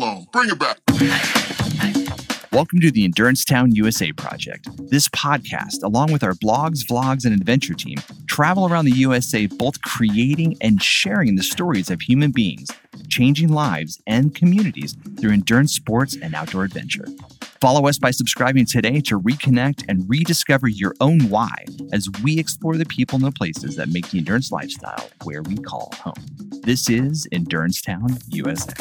alone. Bring it back. Welcome to the Endurance Town USA project. This podcast, along with our blogs, vlogs, and adventure team, travel around the USA both creating and sharing the stories of human beings, changing lives and communities through endurance sports and outdoor adventure. Follow us by subscribing today to reconnect and rediscover your own why as we explore the people and the places that make the endurance lifestyle where we call home. This is Endurance Town USA.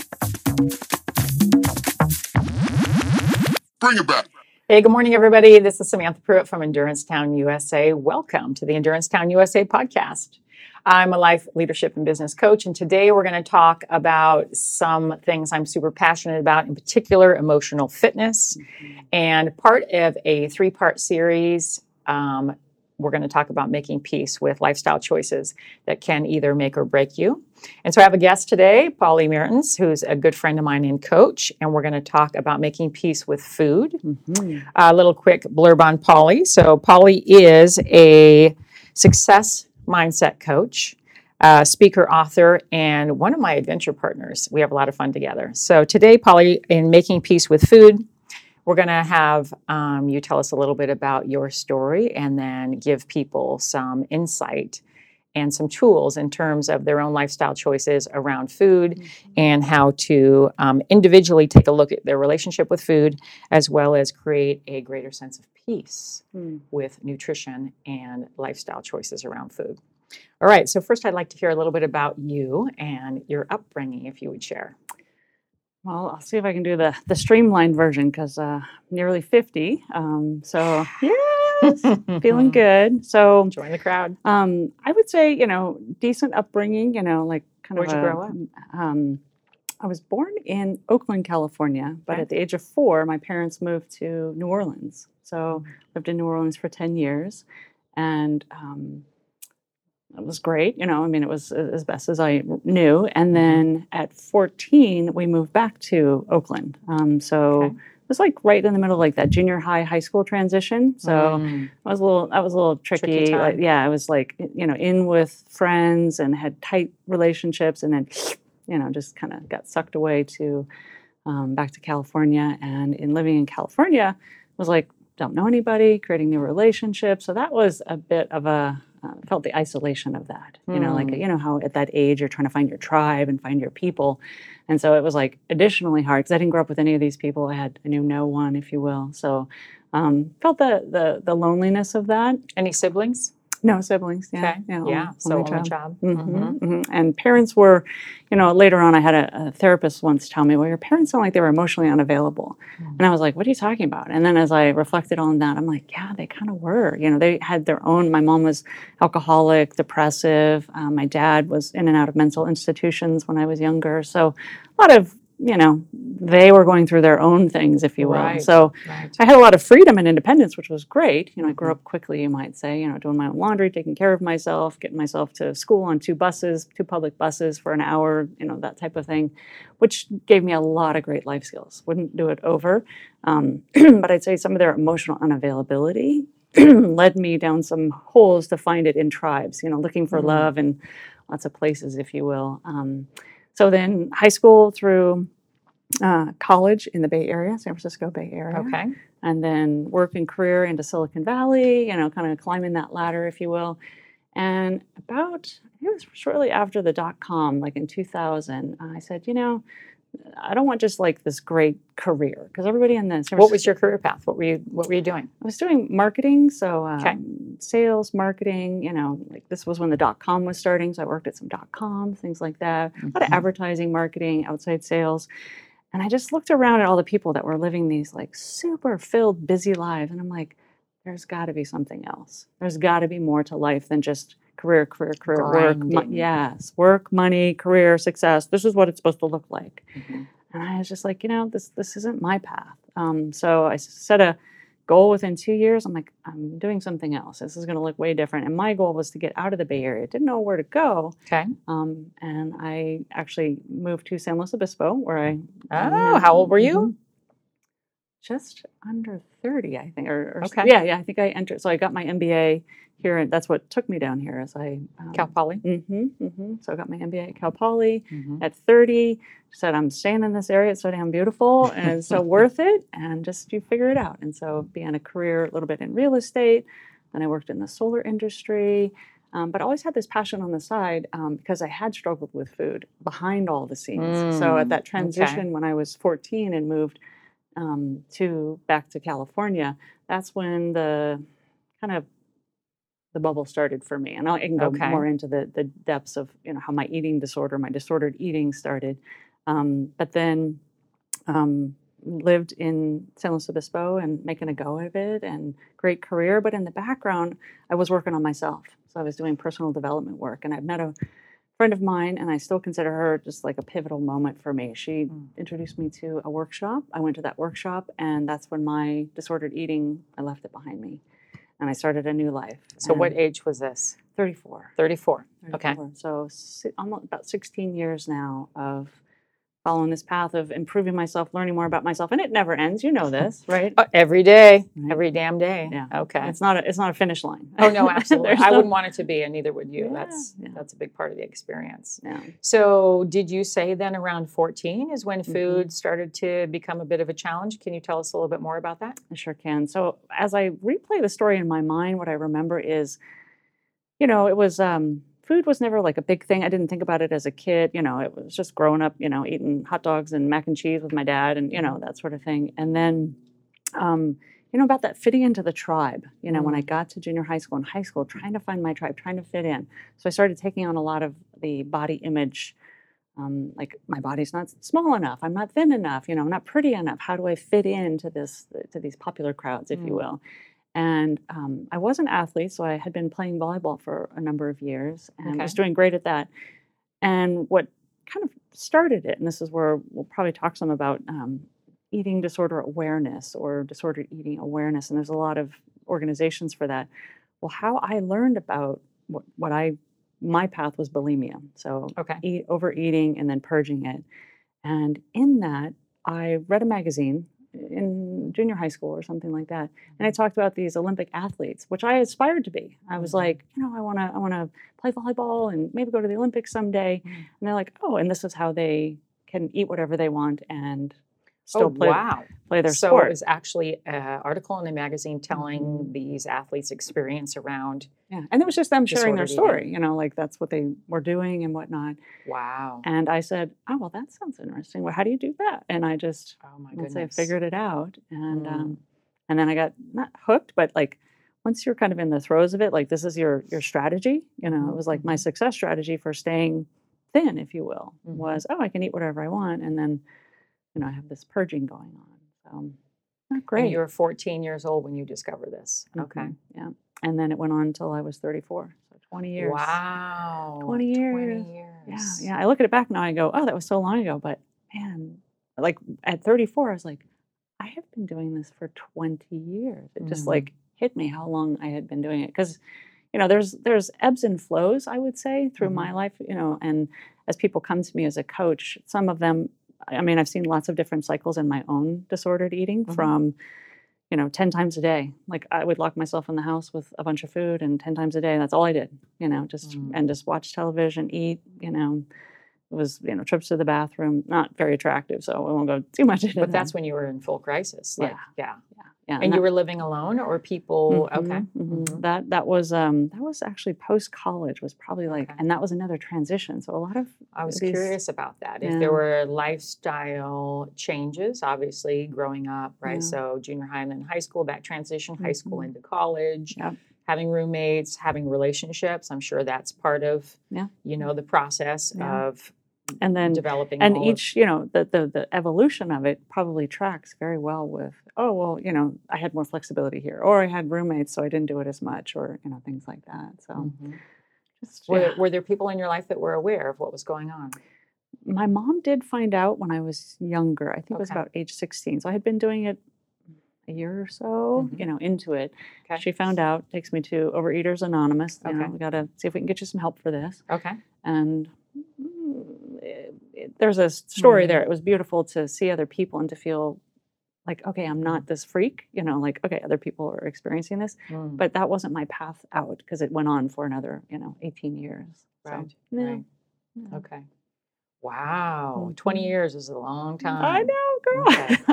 Bring it back. Hey, good morning, everybody. This is Samantha Pruitt from Endurance Town USA. Welcome to the Endurance Town USA podcast. I'm a life leadership and business coach, and today we're going to talk about some things I'm super passionate about, in particular, emotional fitness. Mm-hmm. And part of a three part series, um, we're going to talk about making peace with lifestyle choices that can either make or break you. And so I have a guest today, Polly Mertens, who's a good friend of mine and coach, and we're going to talk about making peace with food. Mm-hmm. A little quick blurb on Polly. So Polly is a success mindset coach. Uh, speaker, author, and one of my adventure partners. We have a lot of fun together. So, today, Polly, in Making Peace with Food, we're going to have um, you tell us a little bit about your story and then give people some insight and some tools in terms of their own lifestyle choices around food mm-hmm. and how to um, individually take a look at their relationship with food as well as create a greater sense of peace mm. with nutrition and lifestyle choices around food. All right, so first I'd like to hear a little bit about you and your upbringing, if you would share. Well, I'll see if I can do the the streamlined version because uh, nearly fifty. Um, so yes, feeling good. So join the crowd. Um, I would say you know decent upbringing. You know, like kind Where'd of. Where'd you grow up? Um, I was born in Oakland, California, but okay. at the age of four, my parents moved to New Orleans. So Mm-hmm. lived in New Orleans for ten years, and um, it was great. You know, I mean, it was as best as I knew. And Mm-hmm. then at 14, we moved back to Oakland. Um, so Okay. it was like right in the middle of like that junior high, high school transition. So Mm. I was a little, that was a little Tricky tricky. like, yeah, I was like, you know, in with friends and had tight relationships, and then, you know, just kind of got sucked away to um, back to California. And in living in California, was like, don't know anybody, creating new relationships. So that was a bit of a uh, felt the isolation of that. You know, like Mm. you know how at that age you're trying to find your tribe and find your people, and so it was like additionally hard because I didn't grow up with any of these people. I had I knew no one, if you will. So um, felt the the the loneliness of that. Any siblings? No siblings. Yeah, Okay. yeah. Yeah. only- So only child. child. Mhm, mhm. And parents were, you know, later on, I had a, a therapist once tell me, well, your parents sound like they were emotionally unavailable. Mm. And I was like, what are you talking about? And then as I reflected on that, I'm like, yeah, they kind of were. You know, they had their own, my mom was alcoholic, depressive. Um, my dad was in and out of mental institutions when I was younger. So a lot of, you know, they were going through their own things, if you will. Right. So Right. I had a lot of freedom and independence, which was great. You know, I grew Mhm. up quickly, you might say, you know, doing my own laundry, taking care of myself, getting myself to school on two buses, two public buses for an hour, you know, that type of thing, which gave me a lot of great life skills. Wouldn't do it over. Um, but I'd say some of their emotional unavailability led me down some holes to find it in tribes, you know, looking for Mhm. love in lots of places, if you will. Um, so then high school through uh, college in the Bay Area, San Francisco Bay Area Okay. and then work and career into Silicon Valley, you know, kind of climbing that ladder, if you will. And about, it was shortly after the dot com, like in 2000, I said, you know, I don't want just like this great career because everybody in the San What was your career path? What were you What were you doing? I was doing marketing, so um, Okay. sales, marketing. You know, like this was when the dot com was starting, so I worked at some dot com things like that. A lot of advertising, marketing, outside sales, and I just looked around at all the people that were living these like super filled, busy lives, and I'm like, there's got to be something else. There's got to be more to life than just career, career, career, work. Mo- yes, work, money, career, success. This is what it's supposed to look like. Mhm. And I was just like, you know, this this isn't my path. Um, so I set a goal within two years. I'm like, I'm doing something else. This is going to look way different. And my goal was to get out of the Bay Area. Didn't know where to go. Okay. Um, and I actually moved to San Luis Obispo, where I. Oh, how old were you? Just under 30, I think. Or, or Okay. yeah, yeah, I think I entered. So I got my MBA here, and that's what took me down here. As I um, Cal Poly. hmm hmm So I got my MBA at Cal Poly Mhm. at 30. Said I'm staying in this area. It's so damn beautiful and it's so worth it. And just you figure it out. And so began a career a little bit in real estate. Then I worked in the solar industry. Um, but I always had this passion on the side um, because I had struggled with food behind all the scenes. so Mm, at that okay. transition when I was 14 and moved um, to back to California, that's when the kind of the bubble started for me. And I can go Okay. more into the the depths of you know how my eating disorder, my disordered eating started. Um, but then um, lived in San Luis Obispo and making a go of it and great career. But in the background, I was working on myself. So I was doing personal development work. And I met a friend of mine, and I still consider her just like a pivotal moment for me. She Mm. introduced me to a workshop. I went to that workshop, and that's when my disordered eating, I left it behind me. And I started a new life. So what age was this? 34. 34. Okay. So almost about 16 years now of following this path of improving myself, learning more about myself, and it never ends. You know this, right? Uh, every day, Right. every damn day. Yeah. Okay. It's not a, it's not a finish line. Oh no, absolutely. I no- wouldn't want it to be, and neither would you. Yeah, that's yeah. that's a big part of the experience. Yeah. So, did you say then around 14 is when Mhm. food started to become a bit of a challenge? Can you tell us a little bit more about that? I sure can. So as I replay the story in my mind, what I remember is, you know, it was um, food was never like a big thing. I didn't think about it as a kid. You know, it was just growing up. You know, eating hot dogs and mac and cheese with my dad, and you know that sort of thing. And then, um, you know, about that fitting into the tribe. You know, when I got to junior high school and high school, trying to find my tribe, trying to fit in. So I started taking on a lot of the body image um, like my body's not small enough i'm not thin enough you know i'm not pretty enough how do i fit into this to these popular crowds if you Mm. will and um, i was an athlete so i had been playing volleyball for a number of years and was doing great at that and what kind of started it and this is where we'll probably talk some about um, eating disorder awareness or disordered eating awareness and there's a lot of organizations for that well how i learned about what, what i my path was bulimia so Okay. eat overeating and then purging it. And in that, I read a magazine in junior high school or something like that, and I talked about these Olympic athletes, which I aspired to be. I was Mhm. like, you know, I want to, I want to play volleyball and maybe go to the Olympics someday. Mm. And they're like, oh, and this is how they can eat whatever they want and still oh, play wow. play their so sport. it was actually an article in a magazine telling Mhm. these athletes' experience around. yeah, and it was just them sharing their Disordered eating. story. You know, like that's what they were doing and whatnot. Wow. And I said, oh, well, that sounds interesting. Well, how do you do that? And I just Oh my goodness. I figured it out, and Mm. um, and then I got not hooked, but like once you're kind of in the throes of it, like this is your your strategy. You know, it was like my mhm. success strategy for staying thin, if you will, Mhm. was oh, I can eat whatever I want, and then you know I have this purging going on. So not And great. you were 14 years old when you discovered this. Okay. Mhm, yeah. And then it went on until I was 34, so 20 years. Wow. 20 years. 20 years. Yeah, yeah. I look at it back now. I go, oh, that was so long ago. But man, like at 34, I was like, I have been doing this for 20 years. It just Mhm. like hit me how long I had been doing it because, you know, there's there's ebbs and flows. I would say through my life, you know, and as people come to me as a coach, some of them, I mean, I've seen lots of different cycles in my own disordered eating Mhm. from. You know, 10 times a day. Like I would lock myself in the house with a bunch of food and 10 times a day. That's all I did, you know, just Mm. and just watch television, eat, you know, it was you know trips to the bathroom not very attractive so i won't go too much into it. But that's that. when you were in full crisis. Like, yeah. yeah And that- you were living alone or people? Okay. Mhm, mhm. Mhm. that that was um that was actually post college was probably like Okay. and that was another transition so a lot of I was these- curious about that. If there were lifestyle changes, obviously growing up, right? Yeah. So junior high and then high school, that transition, high school Mhm. into college, Yep. having roommates, having relationships. I'm sure that's part of, Yeah. you know, the process Yeah. of and then developing. and each you know the, the the evolution of it probably tracks very well with oh well you know i had more flexibility here or i had roommates so i didn't do it as much or you know things like that so Mhm. just were, yeah. were there people in your life that were aware of what was going on? my mom did find out when I was younger. I think it was about age 16. So I had been doing it a year or so, Mhm. you know, into it. Okay. She found out, takes me to Overeaters Anonymous. You know, Okay. we got to see if we can get you some help for this. Okay. And there's a story there. It was beautiful to see other people and to feel like okay i'm not this freak you know like okay other people are experiencing this Mm, but that wasn't my path out because it went on for another you know 18 years so, right, yeah, right. yeah. Okay. Wow. 20 Mhm. years is a long time. i know girl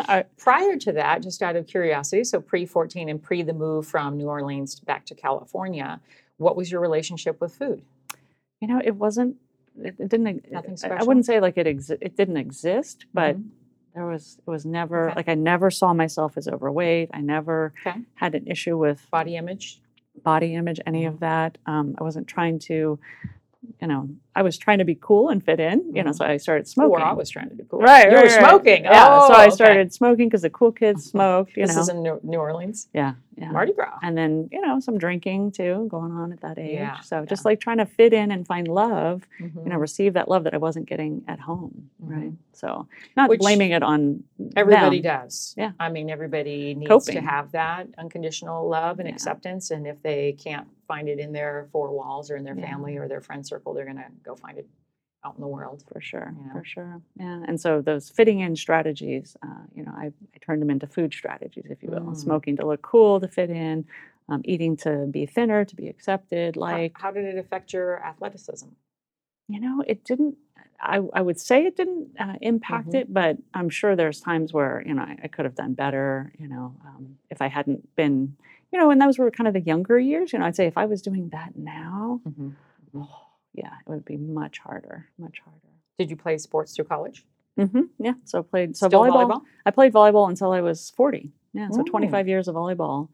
Okay. Prior to that, just out of curiosity, so pre 14 and pre the move from New Orleans back to California, what was your relationship with food? you know it wasn't it, it didn't Nothing I- i wouldn't say like it exi- it didn't exist but Mhm. there was it was never Okay. like i never saw myself as overweight i never Okay. had an issue with Body image? body image, any Mm-hmm. of that. Um, I wasn't trying to, you know, I was trying to be cool and fit in, you know, Mhm. so I started smoking. Or I was trying to be cool. Right, You right, were right. smoking. Yeah, Oh, so I okay. started smoking because the cool kids smoked, you this know. is in New, Orleans. yeah, yeah. Mardi Gras. And then, you know, some drinking too going on at that age. Yeah, so just yeah. like trying to fit in and find love, you Mhm. know, receive that love that I wasn't getting at home. Right. Mhm. So not Which blaming it on Everybody them. does. Yeah. I mean, everybody needs to have that unconditional love and acceptance. And if they can't find it in their four walls or in their Yeah. family or their friend circle, they're going to go find it out in the world. for sure Yeah. for sure yeah and so those fitting in strategies uh, you know I, I turned them into food strategies if you will Mm. smoking to look cool to fit in um, eating to be thinner to be accepted like how, did it affect your athleticism? you know it didn't I, I would say it didn't uh, impact Mhm. it but i'm sure there's times where you know i, I could have done better you know um, if i hadn't been you know and those were kind of the younger years you know i'd say if i was doing that now oh, yeah it would be much harder much harder Did you play sports through college? Mm-hmm. Yeah. So I played so Still volleyball, I played volleyball until I was forty. Yeah. So Ooh. twenty five years of volleyball.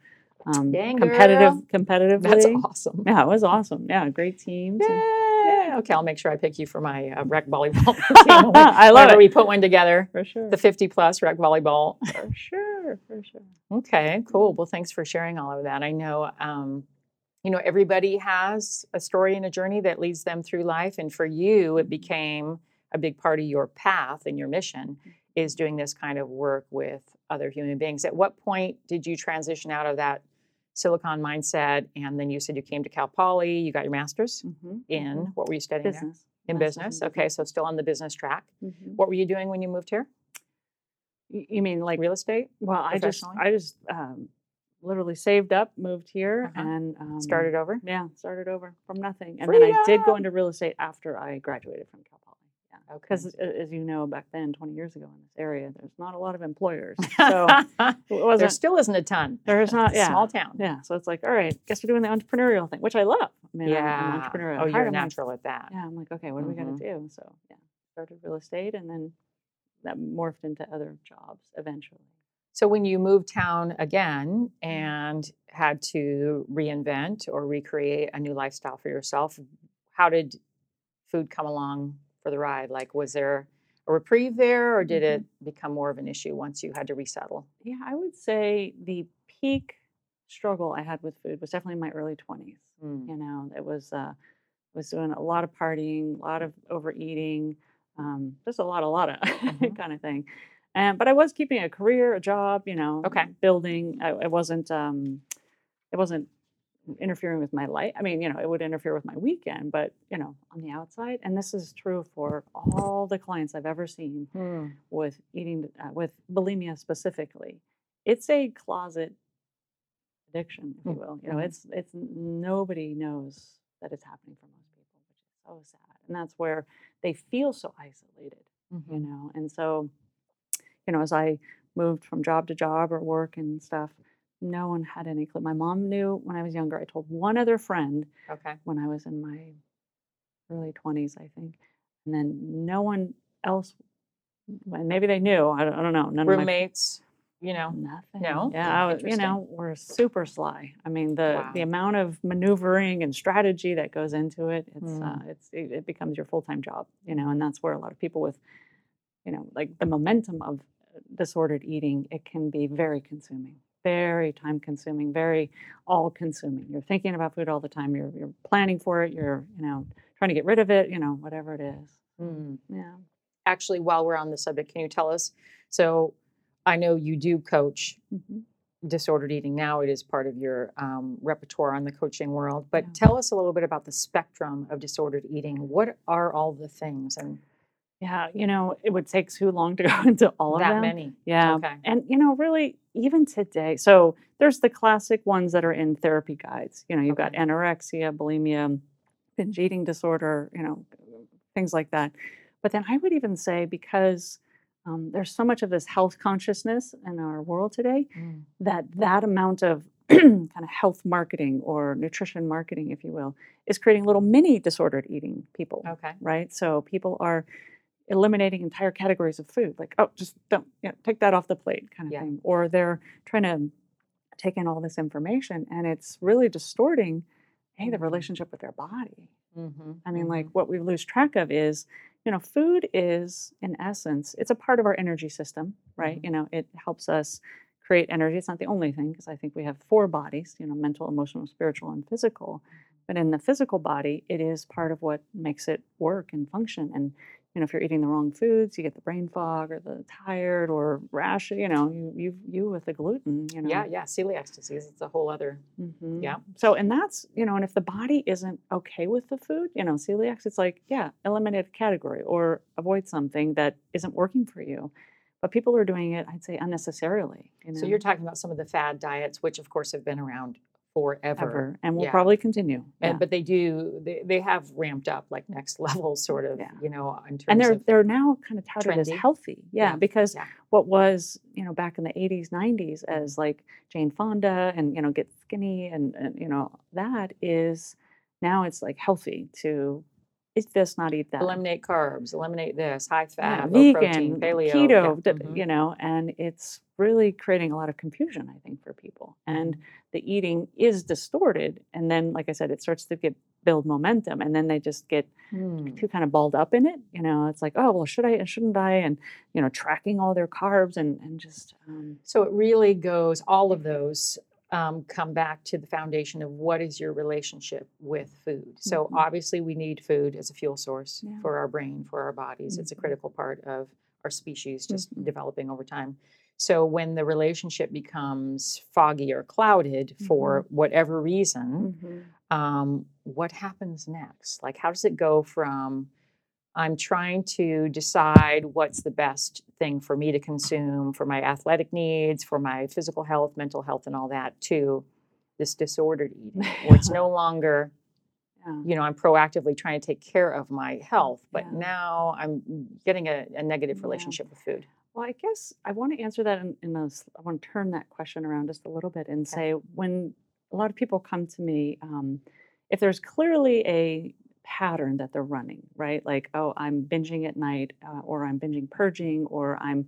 Um, Dang, competitive, girl. competitively. That's awesome. Yeah, it was awesome. Yeah, great teams. and- Yay. Okay, I'll make sure I pick you for my uh, rec volleyball team. we- I love it. we put one together. for sure. The 50 plus rec volleyball. for sure. For sure. Okay, cool. Well, thanks for sharing all of that. I know, um, you know, everybody has a story and a journey that leads them through life, and for you, it became a big part of your path and your mission is doing this kind of work with other human beings. At what point did you transition out of that silicon mindset, and then you said you came to Cal Poly, you got your master's hmm in what were you studying there? business. In Master's in business. Okay, so still on the business track. Mhm. What were you doing when you moved here? You mean like? Real estate? Well, I just. I just um, literally saved up, moved here, Uh-huh. and um, Started over? Yeah, started over from nothing, and then I did go into real estate after I graduated from Cal Poly. Yeah. Okay. Because as you know, back then, 20 years ago in this area, there's not a lot of employers. So it there still isn't a ton. there's not, a yeah. Small town. Yeah. So it's like, all right, guess we're doing the entrepreneurial thing, which I love. I mean, I'm- I'm, Yeah. an. Oh, you're heart. a I'm like, natural at that. yeah. I'm like, okay, what are we to do? So yeah, started real estate and then that morphed into other jobs eventually. So when you moved town again Mm-hmm. and had to reinvent or recreate a new lifestyle for yourself, how did food come along for the ride? Like, was there a reprieve there, or did Mhm. it become more of an issue once you had to resettle? Yeah, I would say the peak struggle I had with food was definitely in my early 20s. Mm. you know it was uh was doing a lot of partying a lot of overeating um just a lot a lot of Mhm. kind of thing and but i was keeping a career a job you know Okay. building i, I wasn't um it wasn't interfering with my life i mean you know it would interfere with my weekend but you know on the outside and this is true for all the clients i've ever seen Mm. with eating uh, with bulimia specifically it's a closet addiction if you Mm, will you know mhm. it's it's nobody knows that it's happening for most people which is so sad and that's where they feel so isolated you Mhm. know and so you know as i moved from job to job or work and stuff no one had any clue my mom knew when i was younger i told one other friend Okay. when i was in my early 20s i think and then no one else and maybe they knew i don't, I don't know none of my Roommates, you know. Nothing. No? Yeah, I was, you know, we're super sly. I mean, the the amount of maneuvering and strategy that goes into it, it's Mm. uh, it's it, it becomes your full time job, you know, and that's where a lot of people with, you know, like the momentum of uh, disordered eating, it can be very consuming, very time consuming, very all consuming. You're thinking about food all the time. You're you're planning for it. You're you know trying to get rid of it. You know, whatever it is. Mm. Yeah. Actually, while we're on the subject, can you tell us? So, I know you do coach hmm disordered eating now it is part of your um, repertoire on the coaching world but Yeah. tell us a little bit about the spectrum of disordered eating what are all the things and Yeah, you know, it would take too long to go into all of that them. many. Yeah. Okay. And you know, really, even today, so there's the classic ones that are in therapy guides. You know, you've got anorexia, bulimia, binge eating disorder, you know, things like that. But then I would even say because um, there's so much of this health consciousness in our world today, Mm. that that amount of kind of health marketing or nutrition marketing, if you will, is creating little mini disordered eating people Okay. right? So people are eliminating entire categories of food, like oh, just don't, you know, take that off the plate, kind of Yeah. thing. Or they're trying to take in all this information, and it's really distorting, hey, the Mhm. relationship with their body. Mm-hmm. I mean, like what we lose track of is, you know, food is in essence, it's a part of our energy system, right? Mhm. You know, it helps us create energy. It's not the only thing because I think we have four bodies, you know, mental, emotional, spiritual, and physical. But in the physical body, it is part of what makes it work and function. And you know, if you're eating the wrong foods, you get the brain fog or the tired or rash. You know, you you you with the gluten. You know, Yeah, yeah. Celiac disease. It's a whole other. Mhm. Yeah. So, and that's, you know, and if the body isn't okay with the food, you know, celiac, it's like, yeah, eliminate a category or avoid something that isn't working for you. But people are doing it, I'd say, unnecessarily. You know, So you're talking about some of the fad diets, which of course have been around forever. ever, and will Yeah. probably continue. And, yeah. but they do they, they have ramped up like next level sort of Yeah. you know in terms and they're they're now kind of touted as trendy. healthy yeah, because what was you know back in the 80s 90s as like jane fonda and you know get skinny and, and you know that is now it's like healthy to eat this not eat that eliminate carbs eliminate this high Yeah, fat low protein vegan paleo keto yeah, mhm. you know and it's really creating a lot of confusion i think for people and Mm-hmm. the eating is distorted and then like i said it starts to get build momentum and then they just get Hmm. too kind of balled up in it. You know, it's like, oh well, should I and shouldn't I? And you know, tracking all their carbs and and just um, So it really goes, all of those um, come back to the foundation of what is your relationship with food. So Mhm. obviously, we need food as a fuel source Yeah. for our brain, for our bodies. It's a Mhm. critical part of our species just Mhm. developing over time. So when the relationship becomes foggy or clouded for whatever reason, um, what happens next? Like, how does it go from I'm trying to decide what's the best thing for me to consume for my athletic needs, for my physical health, mental health, and all that, to this disordered eating, where it's no longer, yeah. you know, I'm proactively trying to take care of my health, but Yeah. now I'm getting a, a negative Yeah. relationship with food. Well, I guess I want to answer that in, in a. I want to turn that question around just a little bit and say when a lot of people come to me, um, if there's clearly a pattern that they're running, right? Like, oh, I'm binging at night, uh, or I'm binging purging, or I'm,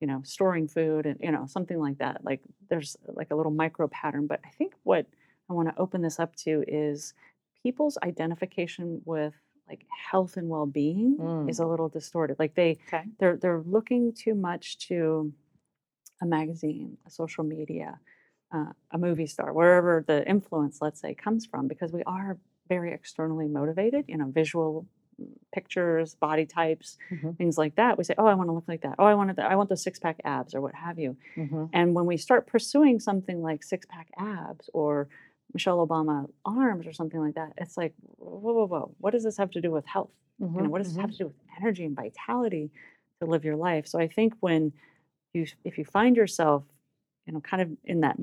you know, storing food, and you know, something like that. Like, there's like a little micro pattern. But I think what I want to open this up to is people's identification with like health and well-being is a little distorted. Like they Okay. they're they're looking too much to a magazine, a social media, uh, a movie star, wherever the influence, let's say, comes from, because we are very externally motivated. You know, visual mm, pictures, body types, Mhm. things like that. We say, "Oh, I want to look like that. Oh, I want to. I want those six pack abs, or what have you." Mhm. And when we start pursuing something like six pack abs or Michelle Obama arms or something like that, it's like, whoa, whoa, whoa. What does this have to do with health? you know what does this have to do with energy and vitality to live your life so i think when you if you find yourself you know kind of in that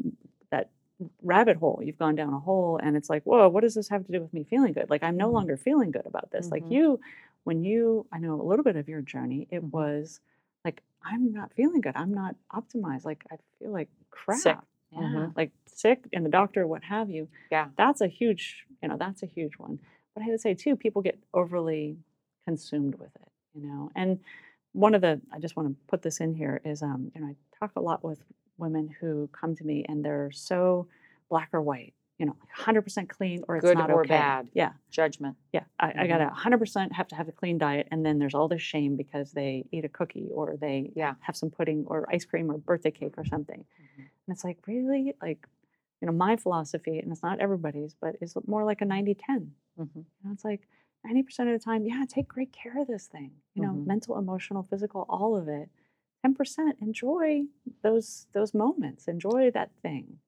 rabbit hole you've gone down a hole and it's like whoa what does this have to do with me feeling good like i'm no Mhm. longer feeling good about this like Mhm. you when you i know a little bit of your journey it Mhm. was like i'm not feeling good i'm not optimized like i feel like crap Sick. yeah Mhm. like sick and the doctor what have you Yeah. that's a huge you know that's a huge one but i would say too people get overly consumed with it you know and one of the i just want to put this in here is um you know i talk a lot with women who come to me and they're so black or white you know 100% clean or it's Good not or okay bad. yeah Judgment. yeah I, I gotta 100% have to have a clean diet and then there's all this shame because they eat a cookie or they Yeah. have some pudding or ice cream or birthday cake or something Mhm. and it's like really like you know my philosophy and it's not everybody's but it's more like a 90 10 Mm-hmm. you know, it's like 90% of the time, yeah, take great care of this thing. You know, Mhm. mental, emotional, physical, all of it. 10% enjoy those those moments. Enjoy that thing.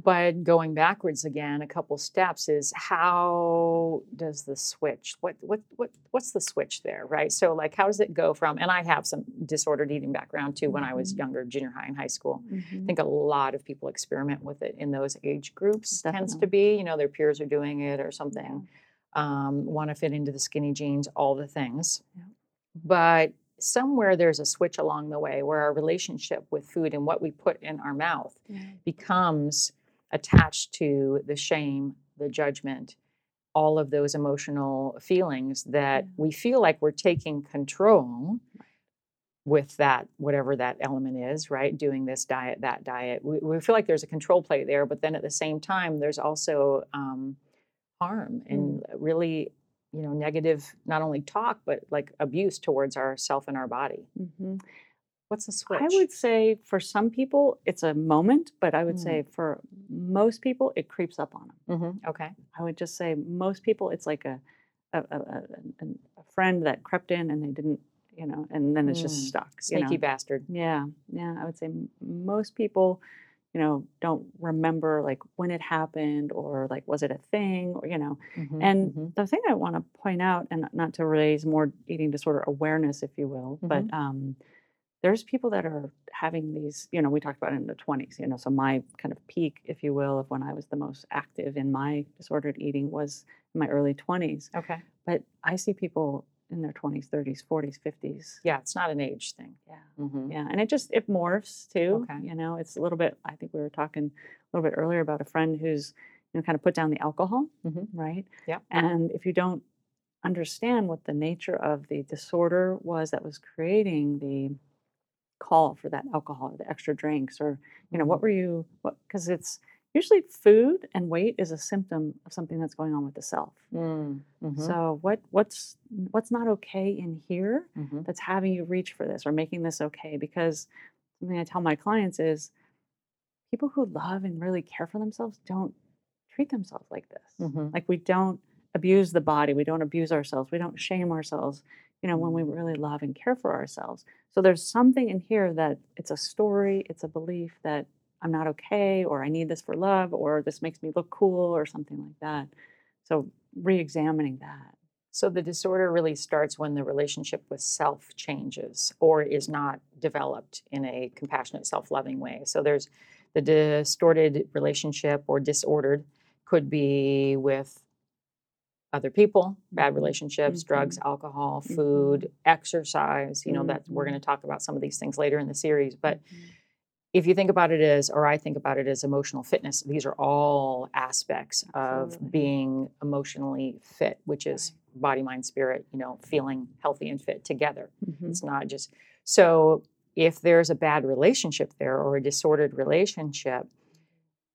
But going backwards again, a couple steps is how does the switch? What what what what's the switch there, right? So like how does it go from and I have some disordered eating background too when I was Mhm. younger, junior high and high school. I Mhm. think a lot of people experiment with it in those age groups tends to be, you know, their peers are doing it or something. Um, want to fit into the skinny jeans, all the things. Yeah. But somewhere there's a switch along the way where our relationship with food and what we put in our mouth Yeah. becomes attached to the shame, the judgment, all of those emotional feelings that Yeah. we feel like we're taking control with that, whatever that element is, right? Doing this diet, that diet. We, we feel like there's a control play there, but then at the same time, there's also um, harm and really, you know, negative, not only talk, but like abuse towards ourself and our body. Mhm. What's the switch? I would say for some people it's a moment, but I would Mm. say for most people it creeps up on them. hmm Okay. I would just say most people it's like a a, a, a, a friend that crept in and they didn't, you know, and then it's Mm. just stuck. you Sneaky know? bastard. Yeah, yeah. I would say m- most people, you know, don't remember like when it happened or like was it a thing or you know. Mhm, And mhm. the thing I want to point out, and not to raise more eating disorder awareness, if you will, but um, there's people that are having these, you know, we talked about it in the 20s, you know, so my kind of peak, if you will, of when I was the most active in my disordered eating was in my early 20s. Okay. But I see people in their 20s, 30s, 40s, 50s. Yeah, it's not an age thing. Yeah. hmm Yeah, and it just it morphs too. Okay. You know, it's a little bit. I think we were talking a little bit earlier about a friend who's you know kind of put down the alcohol, Mhm. right? Yeah. And if you don't understand what the nature of the disorder was that was creating the call for that alcohol or the extra drinks or you know what were you what because it's usually food and weight is a symptom of something that's going on with the self Mm, mhm, so what what's what's not okay in here mhm. that's having you reach for this or making this okay because something i tell my clients is people who love and really care for themselves don't treat themselves like this Mhm. like we don't abuse the body we don't abuse ourselves we don't shame ourselves you know when we Mm. really love and care for ourselves so there's something in here that it's a story it's a belief that i'm not okay or i need this for love or this makes me look cool or something like that so re-examining that So the disorder really starts when the relationship with self changes or is not developed in a compassionate, self loving way. So there's the distorted relationship or disordered could be with other people, bad Mhm. relationships, drugs, alcohol, food, exercise. You know, that we're going to talk about some of these things later in the series. But Mhm. If you think about it as, or I think about it as emotional fitness, these are all aspects of being emotionally fit, which is body, mind, spirit, you know, feeling healthy and fit together. Mhm. It's not just so if there's a bad relationship there or a disordered relationship,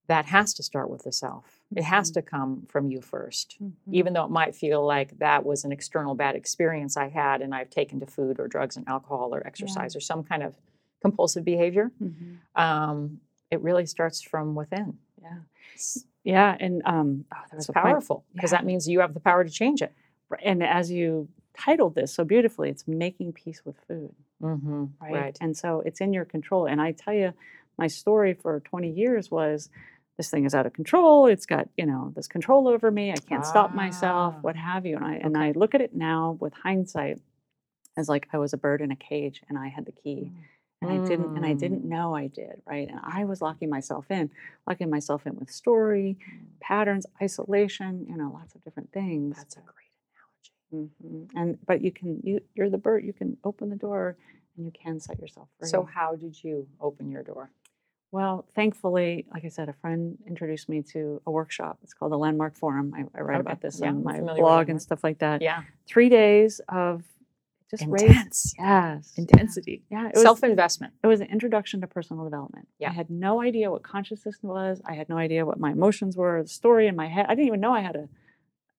that has to start with the self. It has Mhm. to come from you 1st Mhm. even though it might feel like that was an external bad experience I had and I've taken to food or drugs and alcohol or exercise or some kind of compulsive behavior, Mhm. um, it really starts from within. Yeah. Yeah. And um, oh, it's was powerful because Yeah. that means you have the power to change it. And as you titled this so beautifully, it's making peace with food, Mm-hmm. right? Right. And so it's in your control. And I tell you, my story for 20 years was this thing is out of control. It's got, you know, this control over me. I can't stop myself, Ah. what have you. And I and I look at it now with hindsight as like I was a bird in a cage and I had the key. And I didn't and I didn't Mm. know I did, right? And I was locking myself in, locking myself in with story, patterns, isolation, you know, lots of different things. That's a great analogy. Mhm. And but you can you you're the bird. You can open the door and you can set yourself free. So, how did you open your door? well, thankfully, like I said, a friend introduced me to a workshop. It's called the Landmark Forum. I, I write Okay. about this Yeah, on my blog and stuff like that. Yeah. Three days of just Intense. Yes. Intensity. Yeah. It Self investment. it was an introduction to personal development. Yeah. I had no idea what consciousness was. I had no idea what my emotions were, the story in my head. I didn't even know I had a,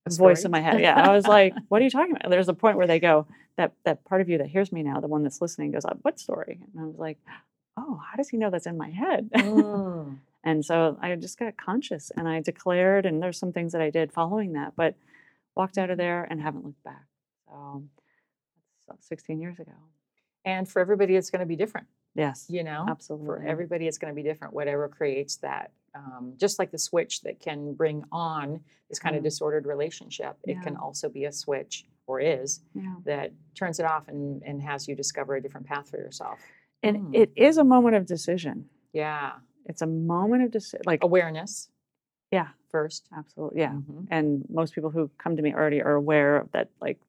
a voice in my head. Yeah. I was like, what are you talking about? There's a point where they go, that that part of you that hears me now, the one that's listening goes, "Uh, what story? And I was like, oh, how does he know that's in my head? Mm. and so I just got conscious and I declared, and there's some things that I did following that, but walked out of there and haven't looked back. So uh, 16 years ago. And for everybody, it's going to be different. Yes. you know Absolutely. for everybody it's going to be different whatever creates that um, just like the switch that can bring on this kind of Mhm. disordered relationship it can also be a switch or is Yeah. that turns it off and, and has you discover a different path for yourself And Mm. it is a moment of decision. yeah It's a moment of decision. Like, awareness yeah, first absolutely. Yeah. Mhm. And most people who come to me already are aware of that, like,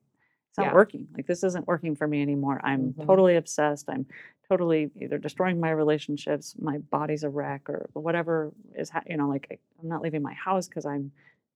it's not Yeah. working. Like, this isn't working for me anymore. I'm Mhm. totally obsessed. I'm totally either destroying my relationships, my body's a wreck, or whatever is, ha- you know, like, I- I'm not leaving my house because I'm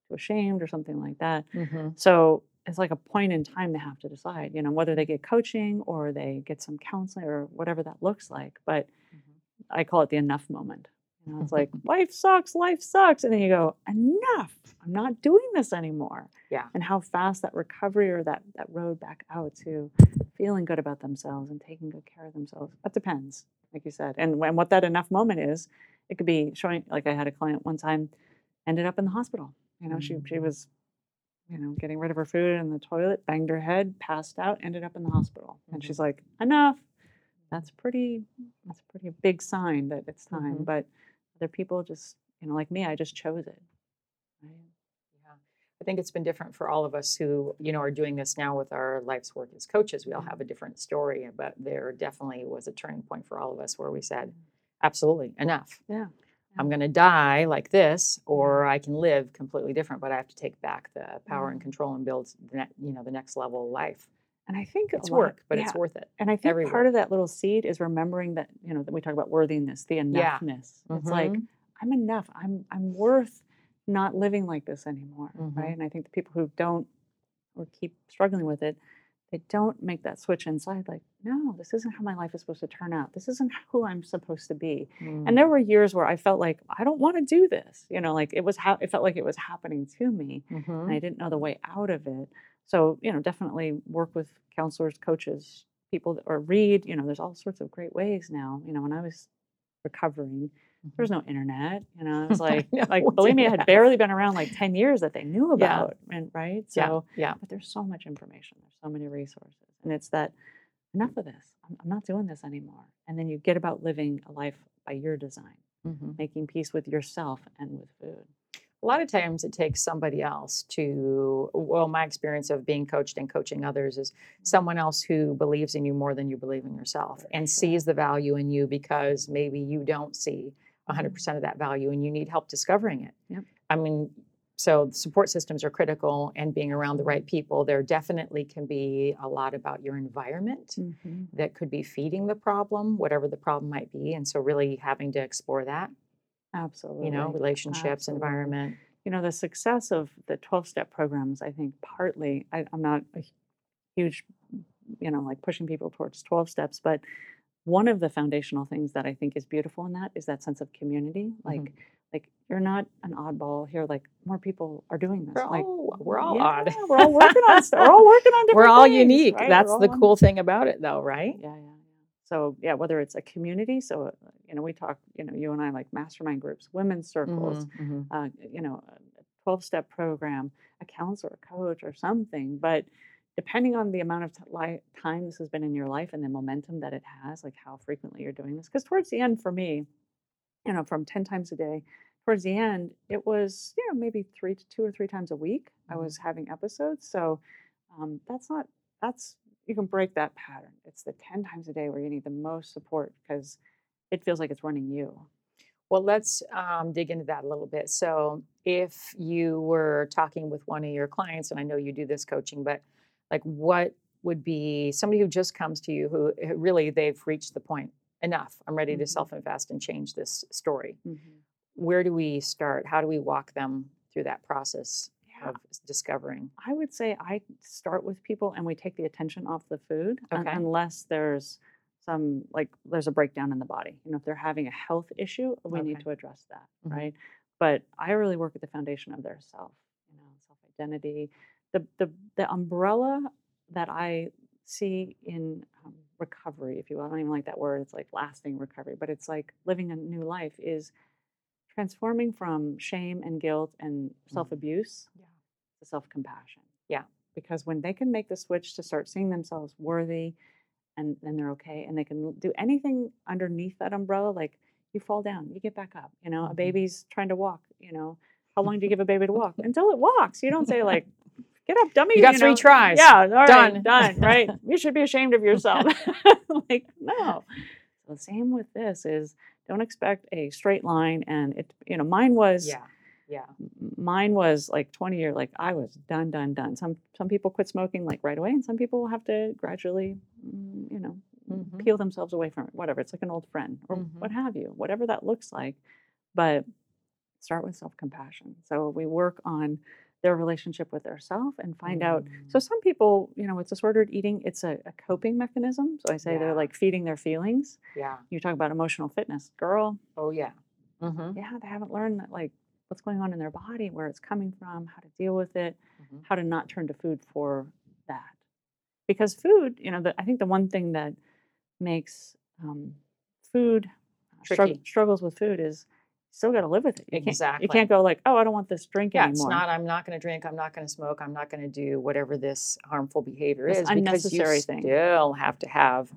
too ashamed or something like that. Mhm. So it's like a point in time they have to decide, you know, whether they get coaching or they get some counseling or whatever that looks like. But Mhm. I call it the enough moment. You know, it's like life sucks, life sucks, and then you go, enough. I'm not doing this anymore. Yeah. And how fast that recovery or that that road back out to feeling good about themselves and taking good care of themselves. That depends, like you said. And when what that enough moment is, it could be showing. Like I had a client one time, ended up in the hospital. You know, she she Mm. was you know, getting rid of her food in the toilet, banged her head, passed out, ended up in the hospital. And Mhm. she's like, enough. That's pretty that's a pretty big sign that it's time. Mhm. But other people just, you know, like me, I just chose it. Right? Yeah. I think it's been different for all of us who, you know, are doing this now with our life's work as coaches. We all mm-hmm. have a different story, but there definitely was a turning point for all of us where we said, mm. absolutely, enough. Yeah. I'm going to die like this, or I can live completely different, but I have to take back the power and control and build, you know, the next level of life. And I think It's lot- work, but it's worth it. And I think every part of that little seed is remembering that, you know, that we talk about worthiness, the enoughness. Yeah. enoughness. It's like, Mhm. I'm enough. I'm I'm worth not living like this anymore. Mhm. Right. And I think the people who don't or keep struggling with it, they don't make that switch inside, like, no, this isn't how my life is supposed to turn out. This isn't who I'm supposed to be. Mm. And there were years where I felt like I don't want to do this. You know, like it was ha- it felt like it was happening to me and Mhm. I didn't know the way out of it. So, you know, definitely work with counselors, coaches, people that, or read, you know, there's all sorts of great ways now. You know, when I was recovering, there was no internet, you know, it was like, like, what do believe me, it had barely been around like 10 years that they knew Yeah. about. And right. So, yeah. yeah, but there's so much information. There's so many resources. And it's that enough of this. I'm, I'm not doing this anymore. And then you get about living a life by your design, Mhm. making peace with yourself and with food. A lot of times it takes somebody else to well my experience of being coached and coaching others is someone else who believes in you more than you believe in yourself and sees the value in you because maybe you don't see 100% mm-hmm. of that value and you need help discovering it. Yep. i mean so support systems are critical and being around the right people there definitely can be a lot about your environment mm-hmm. that could be feeding the problem whatever the problem might be and so really having to explore that Absolutely. you know relationships Absolutely. environment you know the success of the 12 step programs i think partly I, i'm not a huge you know like pushing people towards 12 steps but one of the foundational things that i think is beautiful in that is that sense of community like Mm-hmm. like you're not an oddball here like more people are doing this we're like all, we're all yeah, odd we're all working on stuff we're all working on different we're all things, unique. right? That's We're the all cool thing about it, though, right? yeah, yeah. So yeah, whether it's a community, so uh, you know, we talk, you know, you and I like mastermind groups, women's circles, Mhm, uh, you know, a 12 step program, a counselor, a coach, or something. But depending on the amount of t- li- time this has been in your life and the momentum that it has, like how frequently you're doing this. Because towards the end, for me, you know, from 10 times a day, towards the end, it was, you know, maybe three to two or three times a week I Mhm. was having episodes. So um, that's not, that's, you can break that pattern. It's the 10 times a day where you need the most support because it feels like it's running you. Well, let's um, dig into that a little bit. So, if you were talking with one of your clients, and I know you do this coaching, but like, what would be somebody who just comes to you who really they've reached the point enough? I'm ready to Mhm. self invest and change this story. Mm-hmm. Where do we start? How do we walk them through that process. Of discovering? I would say I start with people and we take the attention off the food Okay. unless there's some like there's a breakdown in the body. You know, if they're having a health issue, we need to address that, Mhm. right? But I really work at the foundation of their self, you know, self identity. The the the umbrella that I see in um, recovery, if you will, I don't even like that word. It's like lasting recovery, but it's like living a new life is transforming from shame and guilt and self abuse Yeah. To self compassion. Yeah. Because when they can make the switch to start seeing themselves worthy and then they're okay and they can do anything underneath that umbrella like you fall down you get back up you know a Mhm. baby's trying to walk you know how long do you give a baby to walk until it walks you don't say like get up dummy You got three know, tries. yeah all right, Done. done right you should be ashamed of yourself like no so the same with this is don't expect a straight line and it you know mine was Yeah. Yeah. mine was like 20 year like i was done done done some some people quit smoking like right away and some people have to gradually mm, you know Mhm. peel themselves away from it whatever it's like an old friend or Mhm. what have you whatever that looks like but start with self-compassion so we work on their relationship with their self and find out Mm. so some people you know with disordered eating it's a, a coping mechanism so i say Yeah. they're like feeding their feelings Yeah. you talk about emotional fitness girl Oh yeah. Mm-hmm. yeah, they haven't learned that like what's going on in their body, where it's coming from, how to deal with it, Mhm. how to not turn to food for that. Because food, you know, the, I think the one thing that makes um, food uh, strugg- struggles with food is still got to live with it. You can't, Exactly. you can't go like, oh, I don't want this drink Yeah, anymore. it's not. I'm not going to drink. I'm not going to smoke. I'm not going to do whatever this harmful behavior This is because you unnecessary thing. still have to have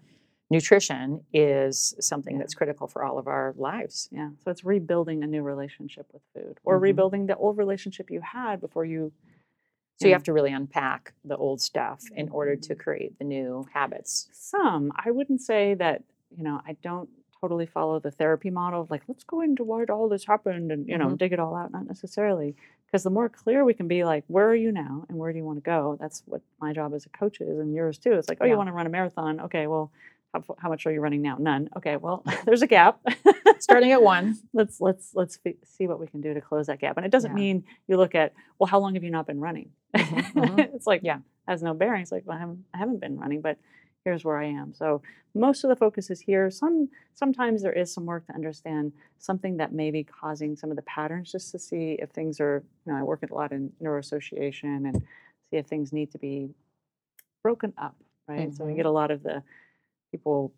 nutrition. Is something Yeah. that's critical for all of our lives. Yeah, so it's rebuilding a new relationship with food, or Mhm. rebuilding the old relationship you had before you. So you know, have to really unpack the old stuff in order to create the new habits. some i wouldn't say that you know i don't totally follow the therapy model of like let's go into why all this happened and you know Mhm. dig it all out not necessarily because the more clear we can be like where are you now and where do you want to go that's what my job as a coach is and yours too it's like oh Yeah. you want to run a marathon okay well how, how much are you running now none okay well there's a gap Starting at one. let's let's let's see what we can do to close that gap and it doesn't Yeah. mean you look at well how long have you not been running Mhm, mhm. it's like Yeah. has no bearing it's like well, I, haven't, I haven't been running but here's where i am so most of the focus is here some sometimes there is some work to understand something that may be causing some of the patterns just to see if things are you know i work a lot in neuroassociation and see if things need to be broken up right so we Mhm. get a lot of the people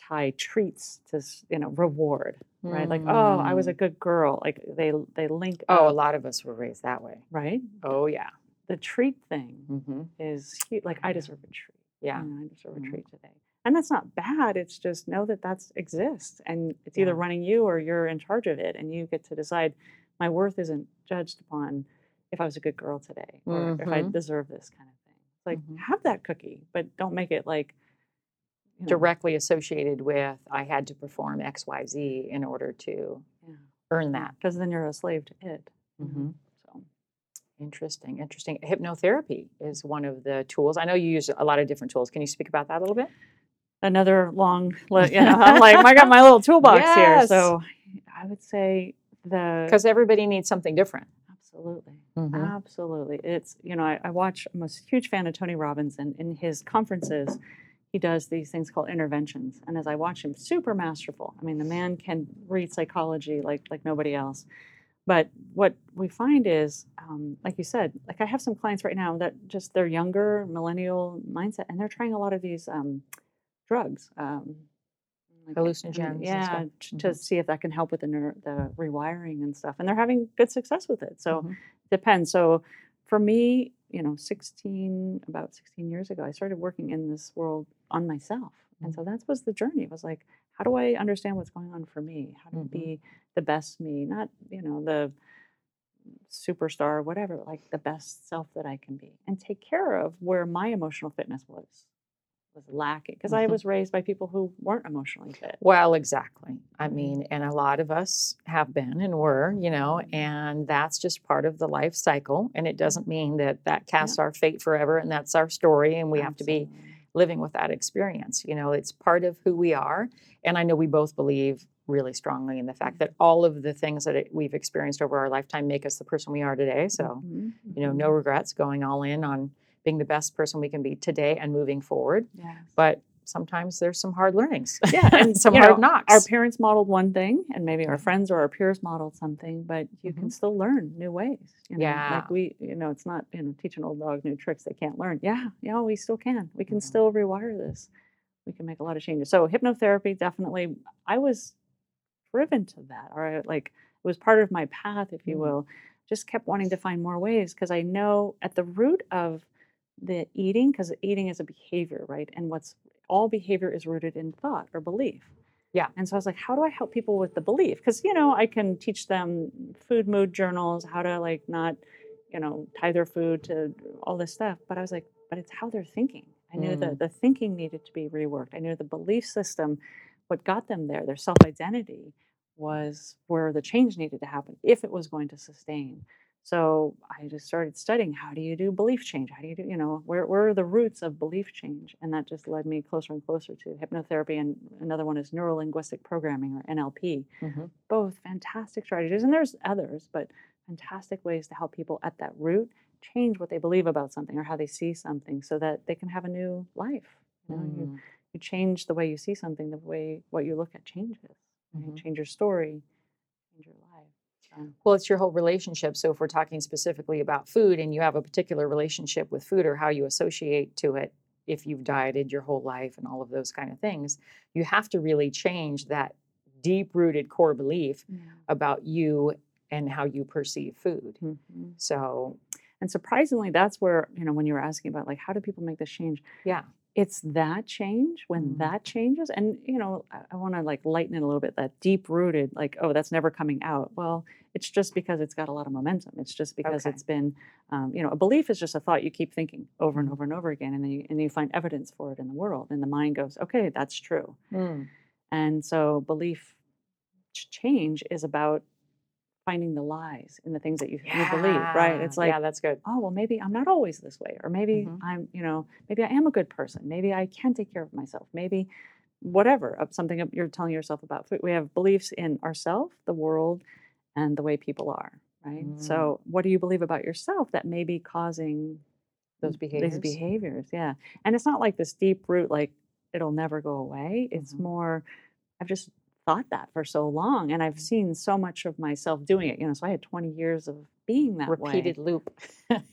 tie treats to you know reward right like oh i was a good girl like they they link Oh, a lot of us were raised that way. right Oh yeah. the treat thing Mm-hmm. is huge like i deserve a treat Yeah. I deserve Mhm. a treat today. And that's not bad. It's just know that that's exists and it's either running you or you're in charge of it and you get to decide my worth isn't judged upon if I was a good girl today or if I Mhm. deserve this kind of thing. It's like Mhm. have that cookie, but don't make it like you know, Directly associated with I had to perform X, Y, Z in order to Yeah. earn that. because then you're a slave to it. know, Mhm. So Interesting, interesting. Hypnotherapy is one of the tools. I know you use a lot of different tools. Can you speak about that a little bit? another long you know, I'm like I got my little toolbox here. So I would say the Because everybody needs something different. absolutely. Mhm. Absolutely. It's, you know, I, I watch, I'm a huge fan of Tony Robbins, and in his conferences, he does these things called interventions. And as I watch him, super masterful. I mean, the man can read psychology like, like nobody else. But what we find is, um, like you said, like I have some clients right now that just they're younger, millennial mindset, and they're trying a lot of these um, drugs. Um, like, Hallucinogens Yeah, to see if that can help with the, the rewiring and stuff. And they're having good success with it. So Mhm. depends. So for me, you know, 16, about 16 years ago, I started working in this world on myself. And so that was the journey. It was like, how do I understand what's going on for me? How to Mhm. be the best me, not, you know, the superstar, whatever, like the best self that I can be and take care of where my emotional fitness was was lacking because I Mhm. was raised by people who weren't emotionally fit. Well, exactly. I Mhm. mean, and a lot of us have been and were, you know, and that's just part of the life cycle. And it doesn't mean that that casts our fate forever and that's our story and we have to be living with that experience. You know, it's part of who we are. And I know we both believe really strongly in the fact that all of the things that it, we've experienced over our lifetime make us the person we are today. So, Mhm, you know, no regrets going all in on being the best person we can be today and moving forward. Yes. But sometimes there's some hard learnings. yeah, and some hard know, knocks. Our parents modeled one thing, and maybe our friends or our peers modeled something, but you can still learn new ways. You know? Yeah. like we, you know, it's not you know teach an old dog new tricks they can't learn. Yeah, yeah, we still can. We can still rewire this. We can make a lot of changes. So hypnotherapy definitely. I was driven to that, All right, like it was part of my path, if you Mm. will. Just kept wanting to find more ways because I know at the root of the eating, because eating is a behavior, right? And what's all behavior is rooted in thought or belief. Yeah. And so I was like, how do I help people with the belief? Because, you know, I can teach them food mood journals, how to like not, you know, tie their food to all this stuff. But I was like, but it's how they're thinking. I knew Mm. that the thinking needed to be reworked. I knew the belief system, what got them there, their self identity, was where the change needed to happen if it was going to sustain. So I just started studying how do you do belief change? How do you do, you know, where, where are the roots of belief change? And that just led me closer and closer to hypnotherapy. And another one is neuro linguistic programming or NLP. Mhm. Both fantastic strategies. And there's others, but fantastic ways to help people at that root change what they believe about something or how they see something so that they can have a new life. You, know, you, Mm. you change the way you see something, the way what you look at changes. You Mhm. change your story, change your life. Well, it's your whole relationship. So if we're talking specifically about food and you have a particular relationship with food or how you associate to it, if you've dieted your whole life and all of those kind of things, you have to really change that deep rooted core belief about you and how you perceive food. Mhm. So, And surprisingly, that's where, you know, when you were asking about like, how do people make this change? yeah. It's that change when Mhm. that changes. And, you know, I, I want to like lighten it a little bit, that deep rooted, like, oh, that's never coming out. Well, it's just because it's got a lot of momentum. It's just because Okay. it's been, um, you know, a belief is just a thought you keep thinking over and Mhm. over and over again. And then you, and you find evidence for it in the world. And the mind goes, okay, that's true. Mm. And so belief change is about finding the lies in the things that you, you believe, right? It's like, yeah, that's good. oh well maybe i'm not always this way or maybe Mhm. i'm you know maybe i am a good person maybe i can take care of myself maybe whatever something you're telling yourself about food we have beliefs in ourselves the world and the way people are right Mm. so what do you believe about yourself that may be causing Those behaviors. these behaviors yeah and it's not like this deep root like it'll never go away it's Mhm. more i've just thought that for so long and i've seen so much of myself doing it you know so i had 20 years of being that way Repeated loop.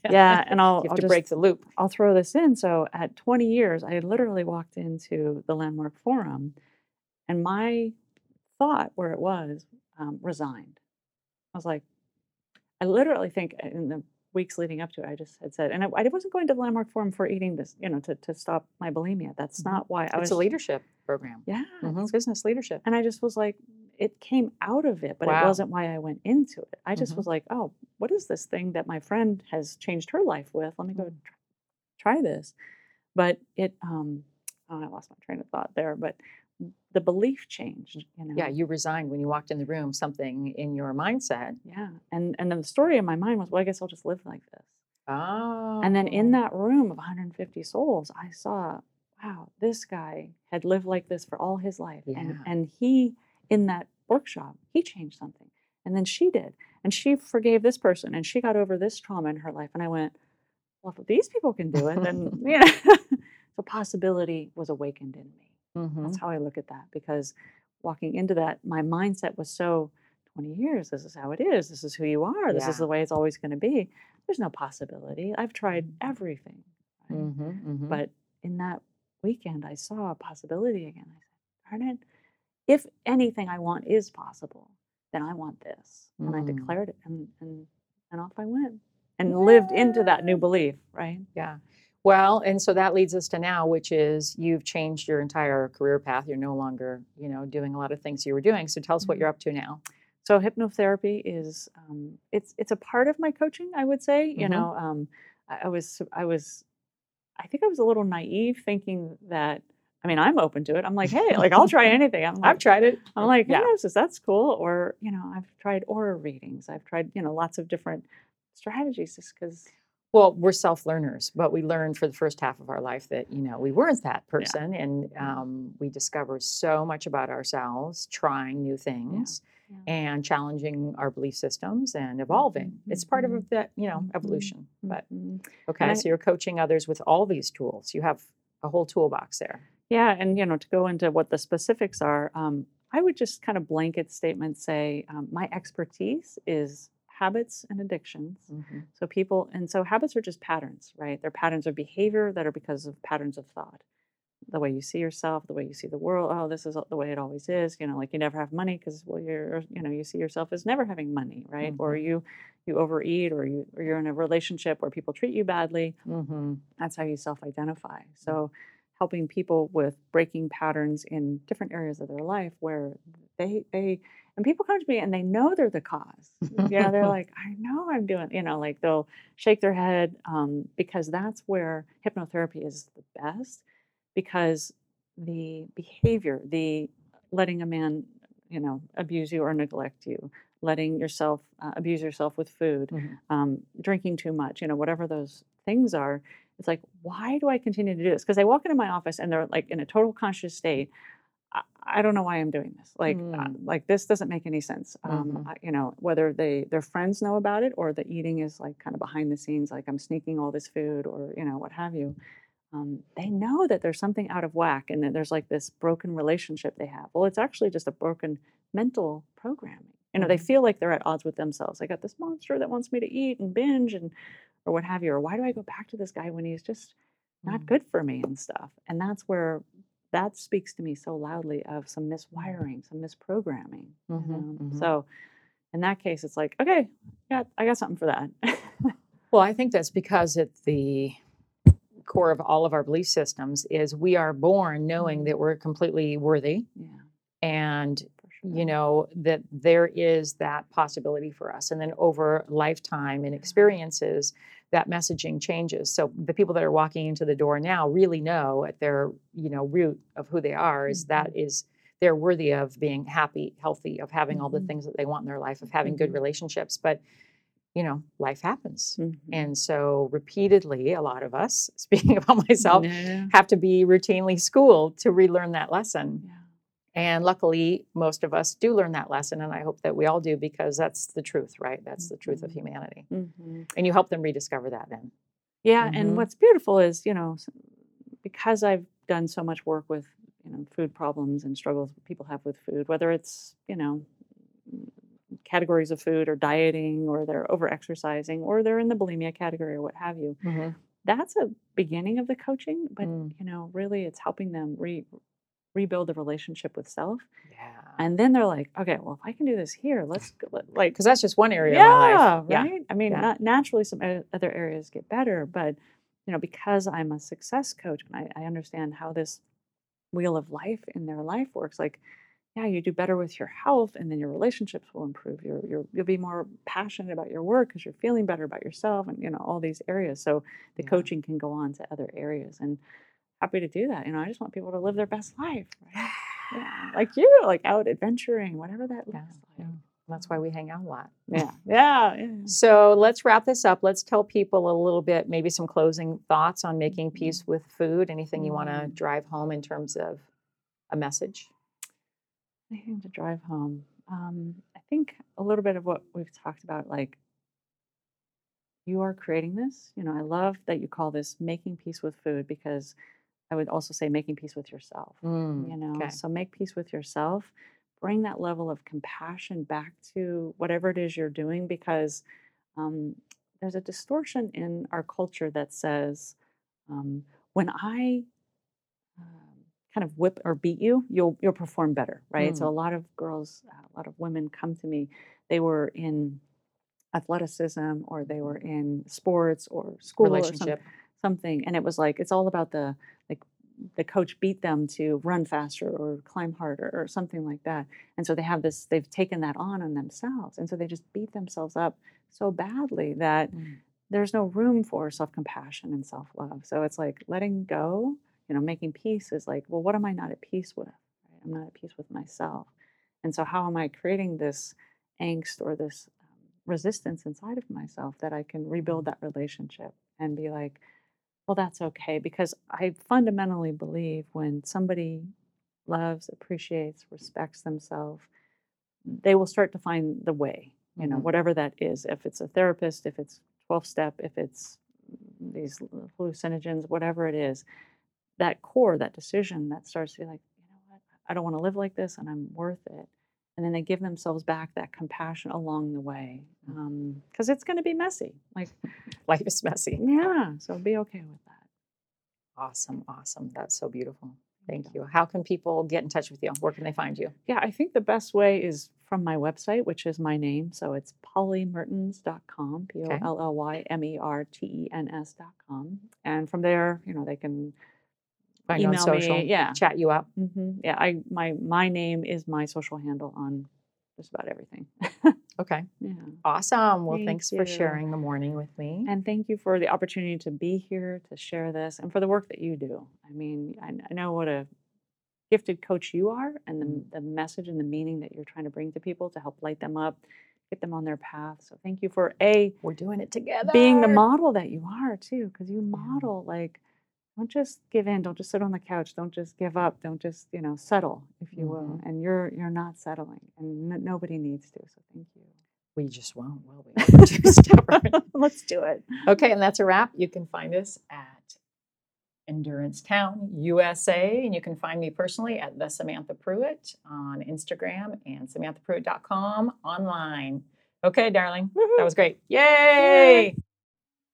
yeah, and I'll, you have I'll to just, break the loop. I'll throw this in. So at 20 years, I literally walked into the Landmark Forum, and my thought where it was um, resigned. I was like, I literally think in the weeks leading up to it, I just had said, and I, I wasn't going to the Landmark Forum for eating this, you know, to, to stop my bulimia. That's Mhm. not why I was. It's a leadership program. Yeah. Mhm, it's- Business leadership. And I just was like, it came out of it, but Wow. it wasn't why I went into it. I just Mhm. was like, oh, what is this thing that my friend has changed her life with? Let me go Mm. try, try this. But it, um, oh, I lost my train of thought there, but the belief changed, you know? Yeah, you resigned when you walked in the room, something in your mindset. Yeah. And, and then the story in my mind was, well, I guess I'll just live like this. Oh. And then in oh. that room of 150 souls, I saw, wow, this guy had lived like this for all his life. Yeah. And and he in that workshop, he changed something. And then she did. And she forgave this person and she got over this trauma in her life. And I went, well, if these people can do it, then you know. so possibility was awakened in me. Mhm. That's how I look at that because walking into that, my mindset was so 20 years, this is how it is. This is who you are. This is the way it's always going to be. There's no possibility. I've tried everything. right? Mhm, mhm. But in that weekend, I saw a possibility again. I said, darn it, if anything I want is possible, then I want this. And I Mm. declared it and, and, and off I went and lived into that new belief, right? Yeah. Well, and so that leads us to now, which is you've changed your entire career path. You're no longer, you know, doing a lot of things you were doing. So tell us what Mhm. you're up to now. So hypnotherapy is um, it's it's a part of my coaching, I would say. You Mhm. know, um, I, I was I was I think I was a little naive thinking that I mean I'm open to it. I'm like, hey, like I'll try anything. I'm like, I've tried it. I'm like, Yeah. yes, that's cool. Or you know, I've tried aura readings. I've tried you know lots of different strategies just because Well, we're self learners, but we learned for the first half of our life that, you know, we weren't that person. And um, we discover so much about ourselves trying new things Yeah. and challenging our belief systems and evolving. It's part mhm, of that, you know, mhm, evolution. But okay, so you're coaching others with all these tools. You have a whole toolbox there. Yeah, and you know, to go into what the specifics are, um, I would just kind of blanket statement say um, my expertise is habits and addictions. Mm-hmm. So people, and so habits are just patterns, right? They're patterns of behavior that are because of patterns of thought. The way you see yourself, the way you see the world. Oh, this is the way it always is. You know, like you never have money because well, you're, you know, you see yourself as never having money, right? Or mm-hmm. you, you overeat, or you, or you're in a relationship where people treat you badly Mm-hmm. that's how you self-identify mm-hmm. so helping people with breaking patterns in different areas of their life where they they and people come to me and they know they're the cause. you know, they're like, I know I'm doing. You know, like they'll shake their head um, because that's where hypnotherapy is the best because the behavior, the letting a man, you know, abuse you or neglect you, letting yourself uh, abuse yourself with food, Mhm. um, drinking too much, you know, whatever those things are. It's like, why do I continue to do this? Because they walk into my office and they're like in a total conscious state. I, I don't know why I'm doing this. Like, uh, Mm. like this doesn't make any sense. Um, Mhm. I, you know, whether they their friends know about it or the eating is like kind of behind the scenes, like I'm sneaking all this food or you know what have you um, they know that there's something out of whack and that there's like this broken relationship they have. Well, it's actually just a broken mental programming. You know, they Mhm. feel like they're at odds with themselves. I got this monster that wants me to eat and binge and or what have you. Or why do I go back to this guy when he's just not Mm. good for me and stuff? And that's where that speaks to me so loudly of some miswiring, some misprogramming. you Mhm, know? mhm. So in that case, it's like, okay, yeah, I got something for that. Well, I think that's because at the core of all of our belief systems is we are born knowing Mhm. that we're completely worthy yeah, and. You know that there is that possibility for us and then over lifetime and experiences that messaging changes so the people that are walking into the door now really know at their you know root of who they are is that is they're worthy of being happy healthy of having all the Mhm. things that they want in their life of having good relationships but you know life happens Mhm. and so repeatedly a lot of us speaking about myself Yeah. have to be routinely schooled to relearn that lesson Yeah. And luckily, most of us do learn that lesson, and I hope that we all do because that's the truth, right? That's the truth of Mhm. humanity. Mhm. And you help them rediscover that then. Yeah, Mhm. and what's beautiful is, you know, because I've done so much work with, you know, food problems and struggles people have with food, whether it's, you know, categories of food or dieting or they're over exercising or they're in the bulimia category or what have you. That's a beginning of the coaching, but Mm. you know, really it's helping them re- rebuild the relationship with self. Yeah. And then they're like, okay, well, if I can do this here, let's go, like Because that's just one area yeah, of my life. right. I mean, yeah. not, naturally, some other areas get better, but you know, because I'm a success coach and I, I understand how this wheel of life in their life works. Like, yeah, you do better with your health, and then your relationships will improve. You're, you're you'll be more passionate about your work because you're feeling better about yourself, and you know all these areas. So the Yeah. coaching can go on to other areas, and happy to do that. You know, I just want people to live their best life, right? Yeah, like you, like out adventuring, whatever that Yeah, looks yeah. like. That's why we hang out a lot. Yeah, yeah, yeah. So let's wrap this up. Let's tell people a little bit, maybe some closing thoughts on making peace with food. Anything you want to Mm. drive home in terms of a message? Anything to drive home. Um, I think a little bit of what we've talked about, like you are creating this. You know, I love that you call this making peace with food because I would also say making peace with yourself. Mm, You know, okay. so make peace with yourself. Bring that level of compassion back to whatever it is you're doing because um, there's a distortion in our culture that says um, when I um, kind of whip or beat you, you'll you'll perform better, right? So a lot of girls, uh, a lot of women come to me. They were in athleticism, or they were in sports, or school, or Relationship. Something, and it was like it's all about the like the coach beat them to run faster or climb harder or something like that. And so they have this. They've taken that on on themselves, and so they just beat themselves up so badly that Mm. there's no room for self compassion and self love. So it's like letting go, you know, making peace is like, well, what am I not at peace with? Right? I'm not at peace with myself. And so, how am I creating this angst or this um, resistance inside of myself that I can rebuild that relationship and be like, well, that's okay? Because I fundamentally believe when somebody loves, appreciates, respects themselves, they will start to find the way, you know, Mhm. whatever that is. If it's a therapist, if it's 12 step, if it's these hallucinogens, whatever it is, that core, that decision that starts to be like, you know what, I don't want to live like this and I'm worth it. And then they give themselves back that compassion along the way. Mm. Um, because it's going to be messy. Like, Life is messy. yeah, so be okay with that. Awesome. Awesome. That's so beautiful. Thank you. How can people get in touch with you? Where can they find you? Yeah, I think the best way is from my website, which is my name. So it's pollymertens.com, P O L L Y M E R T E N S.com. And from there, you know, they can Find you on email social. me. Yeah, Chat you up. hmm yeah. I my my name is my social handle on just about everything. Okay. yeah. Awesome. Well, Thank thanks for sharing the morning with me. And thank you for the opportunity to be here to share this and for the work that you do. I mean, I, I know what a gifted coach you are and the, the message and the meaning that you're trying to bring to people to help light them up, get them on their path. So thank you for A, We're doing it together. being the model that you are too, because you model like, don't just give in, don't just sit on the couch, don't just give up, don't just, you know, settle, if you will. Mm-hmm. And you're you're not settling and n- nobody needs to. So thank you. We just won't, will we? We're too stubborn. Let's do it. Okay, and that's a wrap. You can find us at Endurance Town USA, and you can find me personally at the Samantha Pruitt on Instagram and samanthapruitt.com online. Okay, darling, that was great. Yay!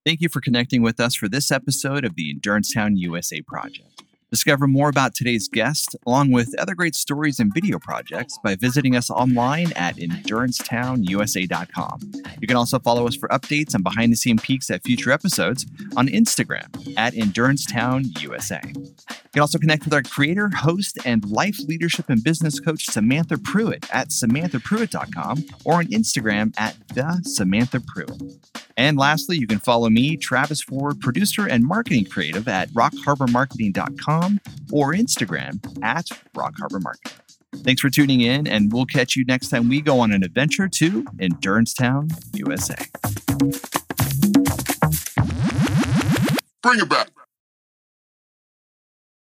Thank you for connecting with us for this episode of the Endurance Town USA project. Discover more about today's guest, along with other great stories and video projects, by visiting us online at endurancetownusa.com. You can also follow us for updates and behind the scenes peeks at future episodes on Instagram at EnduranceTownUSA. You can also connect with our creator, host, and life leadership and business coach, Samantha Pruitt, at samanthapruitt.com or on Instagram at the Samantha Pruitt. And lastly, you can follow me, Travis Ford, producer and marketing creative at rockharbormarketing.com or Instagram at rockharbormarketing. Thanks for tuning in, and we'll catch you next time we go on an adventure to Endurance Town, USA. Bring it back.